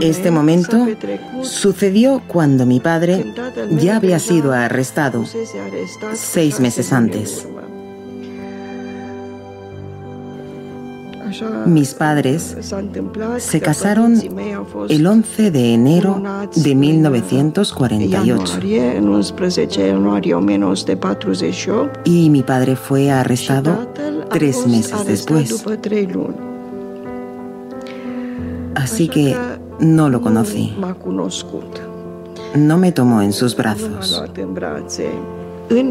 Este momento sucedió cuando mi padre ya había sido arrestado seis meses antes. Mis padres se casaron el 11 de enero de 1948 y mi padre fue arrestado tres meses después. Así que no lo conocí. No me tomó en sus brazos. En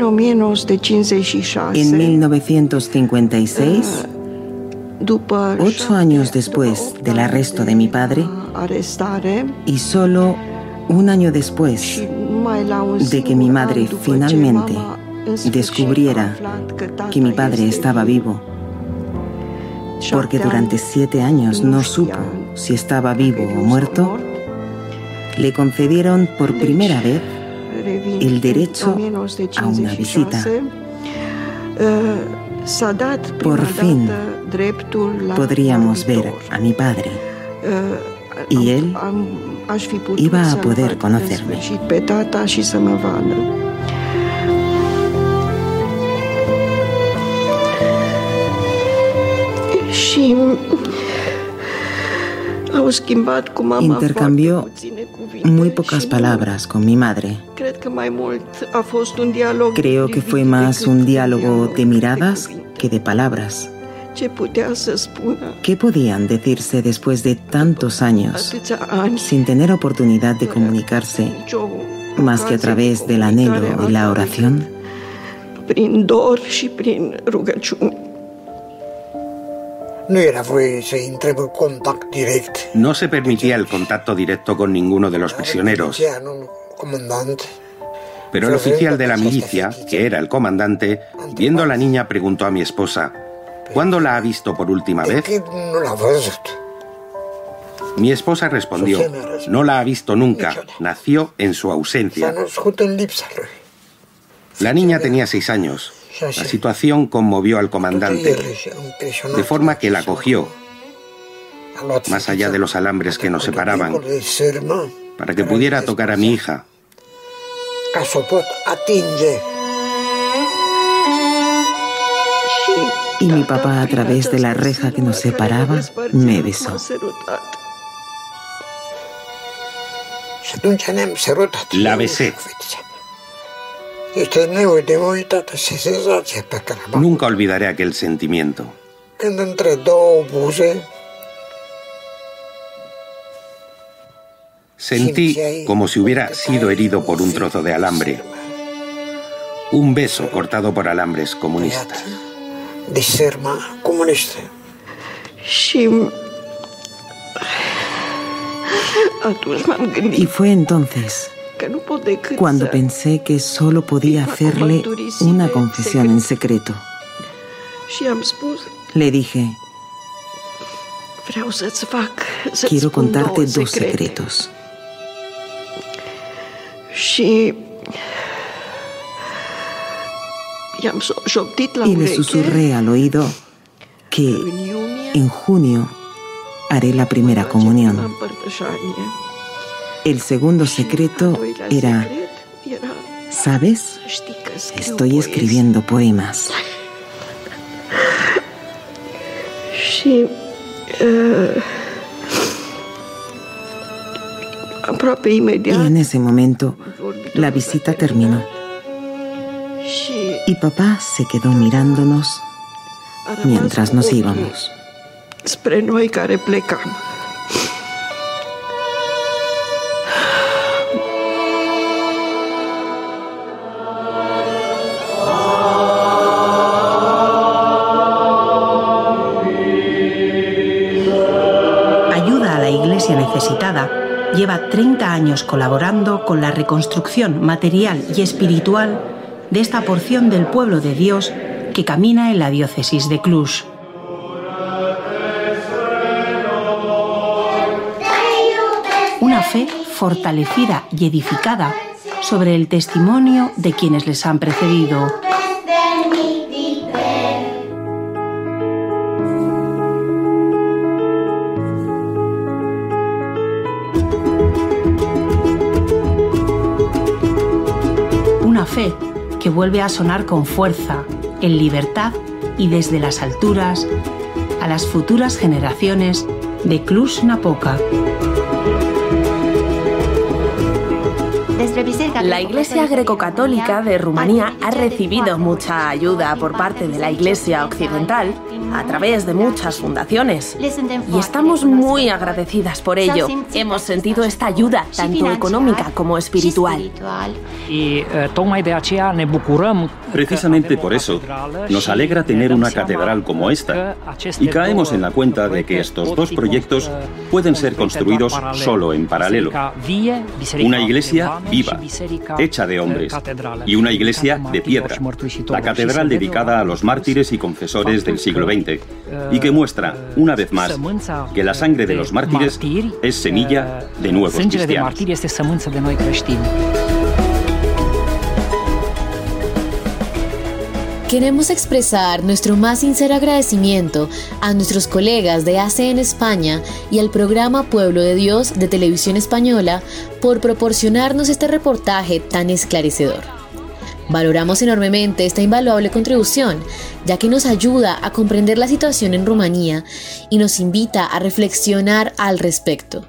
1956, ocho años después del arresto de mi padre, y solo un año después de que mi madre finalmente descubriera que mi padre estaba vivo, porque durante siete años no supo si estaba vivo o muerto, le concedieron por primera vez el derecho a una visita. Por fin podríamos ver a mi padre y él iba a poder conocerme. Intercambió muy pocas palabras con mi madre. Creo que fue más un diálogo de miradas que de palabras. ¿Qué podían decirse después de tantos años sin tener oportunidad de comunicarse más que a través del anhelo y la oración? No se permitía el contacto directo con ninguno de los prisioneros. Pero el oficial de la milicia, que era el comandante, viendo a la niña preguntó a mi esposa, ¿cuándo la ha visto por última vez? Mi esposa respondió, no la ha visto nunca, nació en su ausencia. La niña tenía seis años. La situación conmovió al comandante, de forma que la cogió, más allá de los alambres que nos separaban, para que pudiera tocar a mi hija. Y mi papá, a través de la reja que nos separaba, me besó. La besé. Nunca olvidaré aquel sentimiento. Sentí como si hubiera sido herido por un trozo de alambre. Un beso cortado por alambres comunistas. Y fue entonces cuando pensé que solo podía hacerle una confesión en secreto. Le dije, Quiero contarte dos secretos. Y le susurré al oído que en junio haré la primera comunión. El segundo secreto era, ¿sabes? Estoy escribiendo poemas. Y en ese momento la visita terminó. Y papá se quedó mirándonos mientras nos íbamos. Ayuda a la iglesia necesitada lleva 30 años colaborando con la reconstrucción material y espiritual de esta porción del pueblo de Dios que camina en la diócesis de Cluj. Una fe fortalecida y edificada sobre el testimonio de quienes les han precedido. Vuelve a sonar con fuerza, en libertad y desde las alturas a las futuras generaciones de Cluj-Napoca. La Iglesia Greco-Católica de Rumanía ha recibido mucha ayuda por parte de la Iglesia Occidental a través de muchas fundaciones y estamos muy agradecidas por ello. Hemos sentido esta ayuda, tanto económica como espiritual. Eh, Precisamente por eso, nos alegra tener una catedral como esta y caemos en la cuenta de que estos dos proyectos pueden ser construidos solo en paralelo. Una iglesia viva, hecha de hombres, y una iglesia de piedra, la catedral dedicada a los mártires y confesores del siglo XX, y que muestra, una vez más, que la sangre de los mártires es semilla de nuevos cristianos. Queremos expresar nuestro más sincero agradecimiento a nuestros colegas de ACN España y al programa Pueblo de Dios de Televisión Española por proporcionarnos este reportaje tan esclarecedor. Valoramos enormemente esta invaluable contribución, ya que nos ayuda a comprender la situación en Rumanía y nos invita a reflexionar al respecto.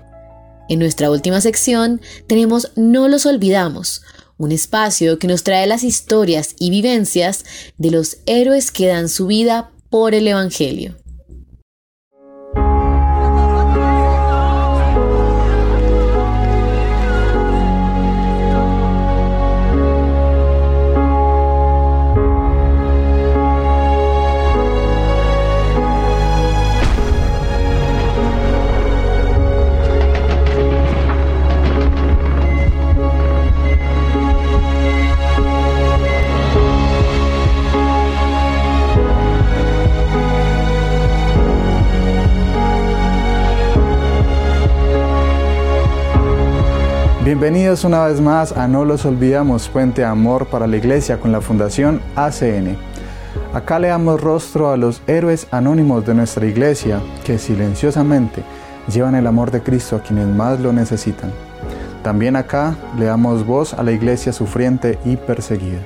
En nuestra última sección tenemos No los olvidamos, un espacio que nos trae las historias y vivencias de los héroes que dan su vida por el Evangelio. Bienvenidos una vez más a No los olvidamos, Puente Amor para la Iglesia con la Fundación ACN. Acá le damos rostro a los héroes anónimos de nuestra iglesia que silenciosamente llevan el amor de Cristo a quienes más lo necesitan. También acá le damos voz a la iglesia sufriente y perseguida.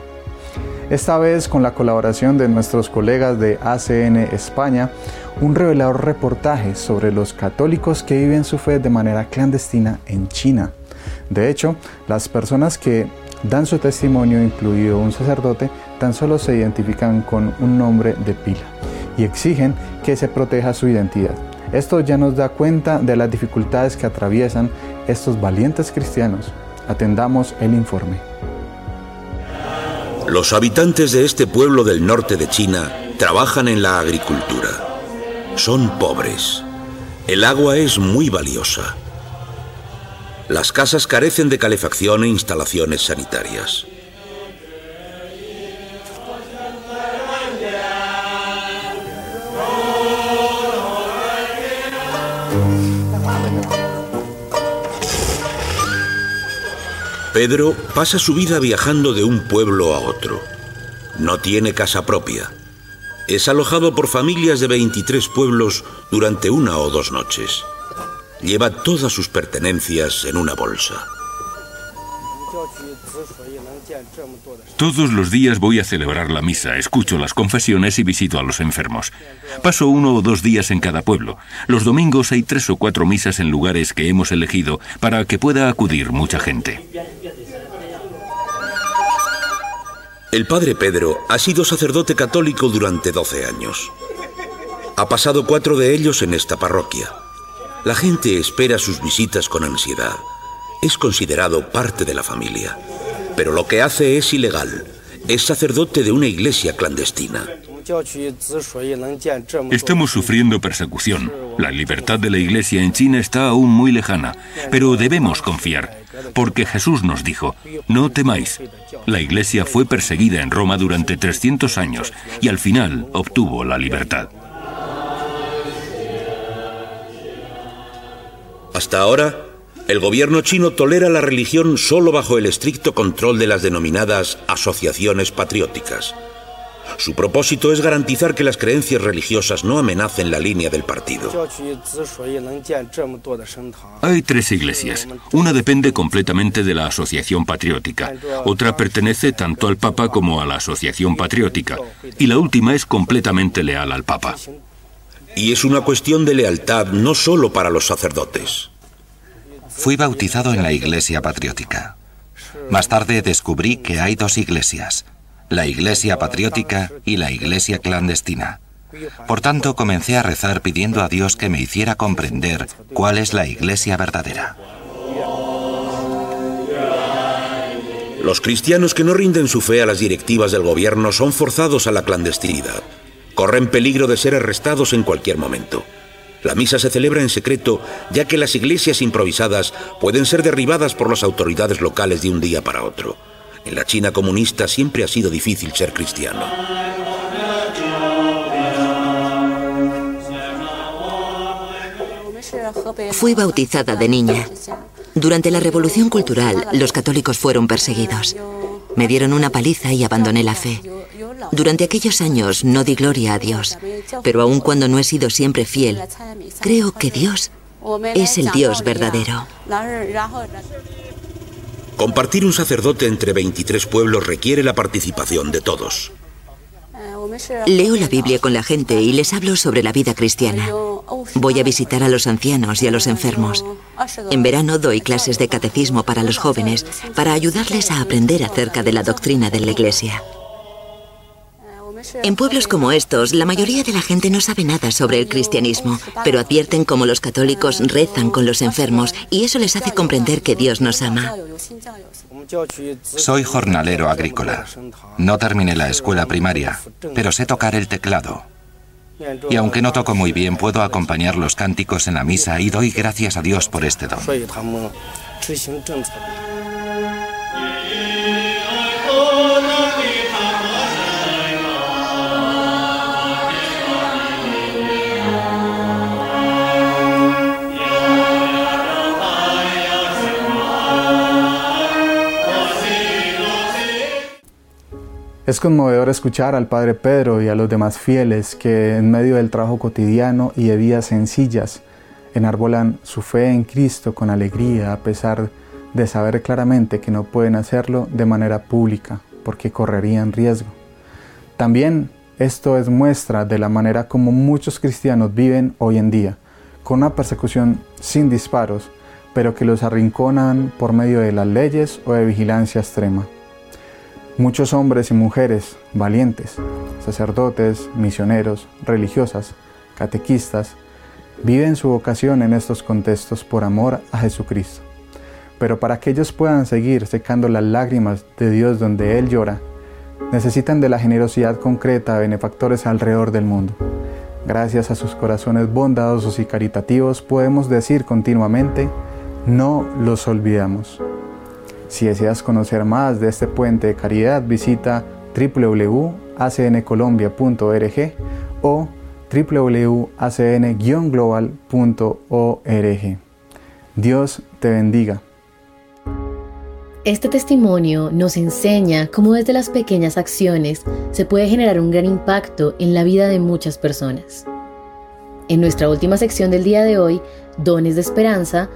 Esta vez con la colaboración de nuestros colegas de ACN España, un revelador reportaje sobre los católicos que viven su fe de manera clandestina en China. De hecho, las personas que dan su testimonio, incluido un sacerdote, tan solo se identifican con un nombre de pila y exigen que se proteja su identidad. Esto ya nos da cuenta de las dificultades que atraviesan estos valientes cristianos. Atendamos el informe. Los habitantes de este pueblo del norte de China trabajan en la agricultura. Son pobres. El agua es muy valiosa. Las casas carecen de calefacción e instalaciones sanitarias. Pedro pasa su vida viajando de un pueblo a otro. No tiene casa propia. Es alojado por familias de 23 pueblos durante una o dos noches. Lleva todas sus pertenencias en una bolsa. Todos los días voy a celebrar la misa, escucho las confesiones y visito a los enfermos. Paso uno o dos días en cada pueblo. Los domingos hay tres o cuatro misas en lugares que hemos elegido para que pueda acudir mucha gente. El padre Pedro ha sido sacerdote católico durante 12 años. Ha pasado cuatro de ellos en esta parroquia. La gente espera sus visitas con ansiedad. Es considerado parte de la familia. Pero lo que hace es ilegal. Es sacerdote de una iglesia clandestina. Estamos sufriendo persecución. La libertad de la iglesia en China está aún muy lejana, pero debemos confiar, porque Jesús nos dijo, no temáis. La iglesia fue perseguida en Roma durante 300 años y al final obtuvo la libertad. Hasta ahora, el gobierno chino tolera la religión solo bajo el estricto control de las denominadas asociaciones patrióticas. Su propósito es garantizar que las creencias religiosas no amenacen la línea del partido. Hay tres iglesias. Una depende completamente de la Asociación Patriótica. Otra pertenece tanto al Papa como a la Asociación Patriótica. Y la última es completamente leal al Papa. Y es una cuestión de lealtad no solo para los sacerdotes. Fui bautizado en la Iglesia Patriótica. Más tarde descubrí que hay dos iglesias, la Iglesia Patriótica y la Iglesia Clandestina. Por tanto, comencé a rezar pidiendo a Dios que me hiciera comprender cuál es la Iglesia verdadera. Los cristianos que no rinden su fe a las directivas del gobierno son forzados a la clandestinidad. Corren peligro de ser arrestados en cualquier momento. La misa se celebra en secreto, ya que las iglesias improvisadas pueden ser derribadas por las autoridades locales de un día para otro. En la China comunista siempre ha sido difícil ser cristiano. Fui bautizada de niña. Durante la Revolución Cultural, los católicos fueron perseguidos. Me dieron una paliza y abandoné la fe. Durante aquellos años no di gloria a Dios, pero aun cuando no he sido siempre fiel, creo que Dios es el Dios verdadero. Compartir un sacerdote entre 23 pueblos requiere la participación de todos. Leo la Biblia con la gente y les hablo sobre la vida cristiana. Voy a visitar a los ancianos y a los enfermos. En verano doy clases de catecismo para los jóvenes para ayudarles a aprender acerca de la doctrina de la Iglesia. En pueblos como estos, la mayoría de la gente no sabe nada sobre el cristianismo, pero advierten cómo los católicos rezan con los enfermos y eso les hace comprender que Dios nos ama. Soy jornalero agrícola. No terminé la escuela primaria, pero sé tocar el teclado. Y aunque no toco muy bien, puedo acompañar los cánticos en la misa y doy gracias a Dios por este don. Es conmovedor escuchar al Padre Pedro y a los demás fieles que en medio del trabajo cotidiano y de vidas sencillas enarbolan su fe en Cristo con alegría a pesar de saber claramente que no pueden hacerlo de manera pública porque correrían riesgo. También esto es muestra de la manera como muchos cristianos viven hoy en día, con una persecución sin disparos, pero que los arrinconan por medio de las leyes o de vigilancia extrema. Muchos hombres y mujeres valientes, sacerdotes, misioneros, religiosas, catequistas, viven su vocación en estos contextos por amor a Jesucristo. Pero para que ellos puedan seguir secando las lágrimas de Dios donde Él llora, necesitan de la generosidad concreta de benefactores alrededor del mundo. Gracias a sus corazones bondadosos y caritativos podemos decir continuamente, no los olvidamos. Si deseas conocer más de este puente de caridad, visita www.acncolombia.org o www.acn-global.org. Dios te bendiga. Este testimonio nos enseña cómo desde las pequeñas acciones se puede generar un gran impacto en la vida de muchas personas. En nuestra última sección del día de hoy, Dones de Esperanza,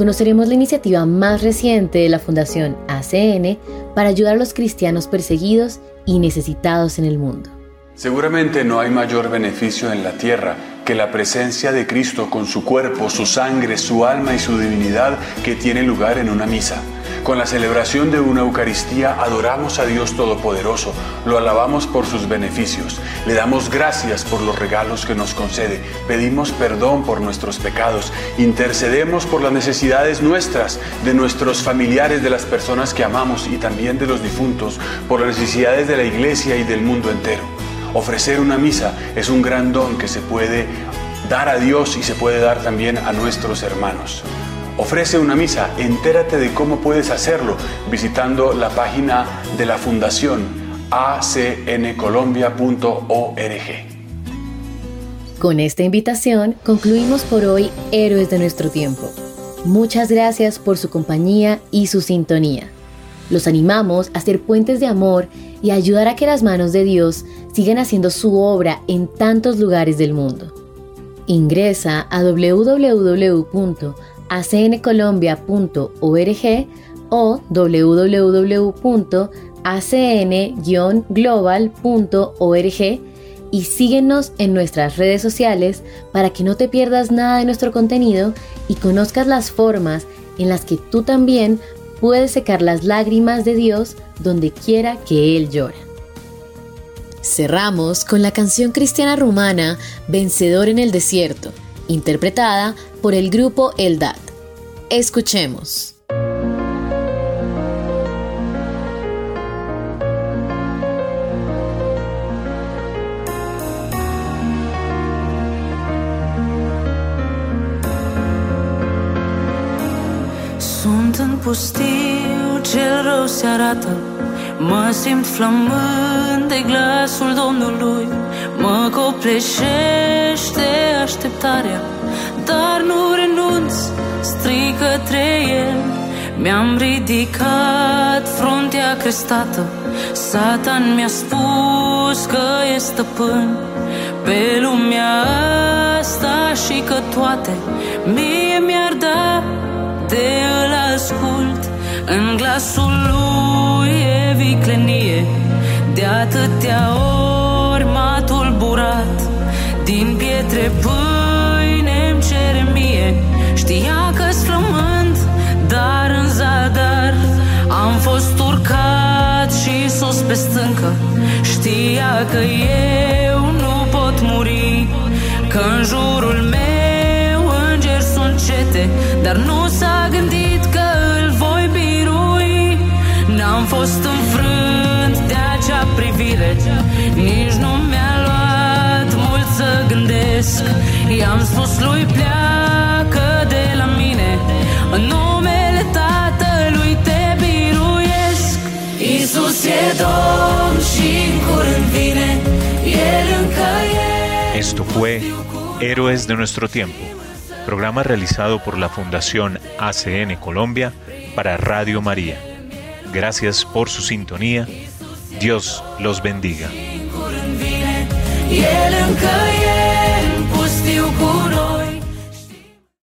conoceremos la iniciativa más reciente de la Fundación ACN para ayudar a los cristianos perseguidos y necesitados en el mundo. Seguramente no hay mayor beneficio en la tierra que la presencia de Cristo con su cuerpo, su sangre, su alma y su divinidad que tiene lugar en una misa. Con la celebración de una Eucaristía adoramos a Dios Todopoderoso, lo alabamos por sus beneficios, le damos gracias por los regalos que nos concede, pedimos perdón por nuestros pecados, intercedemos por las necesidades nuestras, de nuestros familiares, de las personas que amamos y también de los difuntos, por las necesidades de la iglesia y del mundo entero. Ofrecer una misa es un gran don que se puede dar a Dios y se puede dar también a nuestros hermanos. Ofrece una misa, entérate de cómo puedes hacerlo visitando la página de la Fundación acncolombia.org. Con esta invitación concluimos por hoy Héroes de nuestro tiempo. Muchas gracias por su compañía y su sintonía. Los animamos a ser puentes de amor y ayudar a que las manos de Dios sigan haciendo su obra en tantos lugares del mundo. Ingresa a www acncolombia.org o www.acn-global.org y síguenos en nuestras redes sociales para que no te pierdas nada de nuestro contenido y conozcas las formas en las que tú también puedes secar las lágrimas de Dios donde quiera que Él llora. Cerramos con la canción cristiana rumana Vencedor en el Desierto interpretada por el grupo Eldad. Escuchemos. Sunt în pustiu, cel rău se arată Mă simt flămând de glasul Domnului Mă copleșește așteptarea Dar nu renunț, strig către El Mi-am ridicat fruntea crestată Satan mi-a spus că e stăpân. Pe lumea asta și că toate Mie mi-ar da de îl ascult. În glasul lui e viclenie De atâtea ori m-a tulburat Din pietre pâine-mi cere mie. Știa că-s flământ, dar în zadar Am fost urcat și sus pe stâncă. Știa că eu nu pot muri Că în jurul meu îngeri sunt cete. Dar nu s-a gândit că îl voi birui. N-am fost înfrânt de acea privire gândesc I-am spus lui pleacă de la mine. În numele Tatălui te biruiesc Iisus e Domn și în curând vine. El încă e Esto fue Héroes de nuestro tiempo programa realizado por la Fundación ACN Colombia para Radio María. Gracias por su sintonía. Dios los bendiga. Încă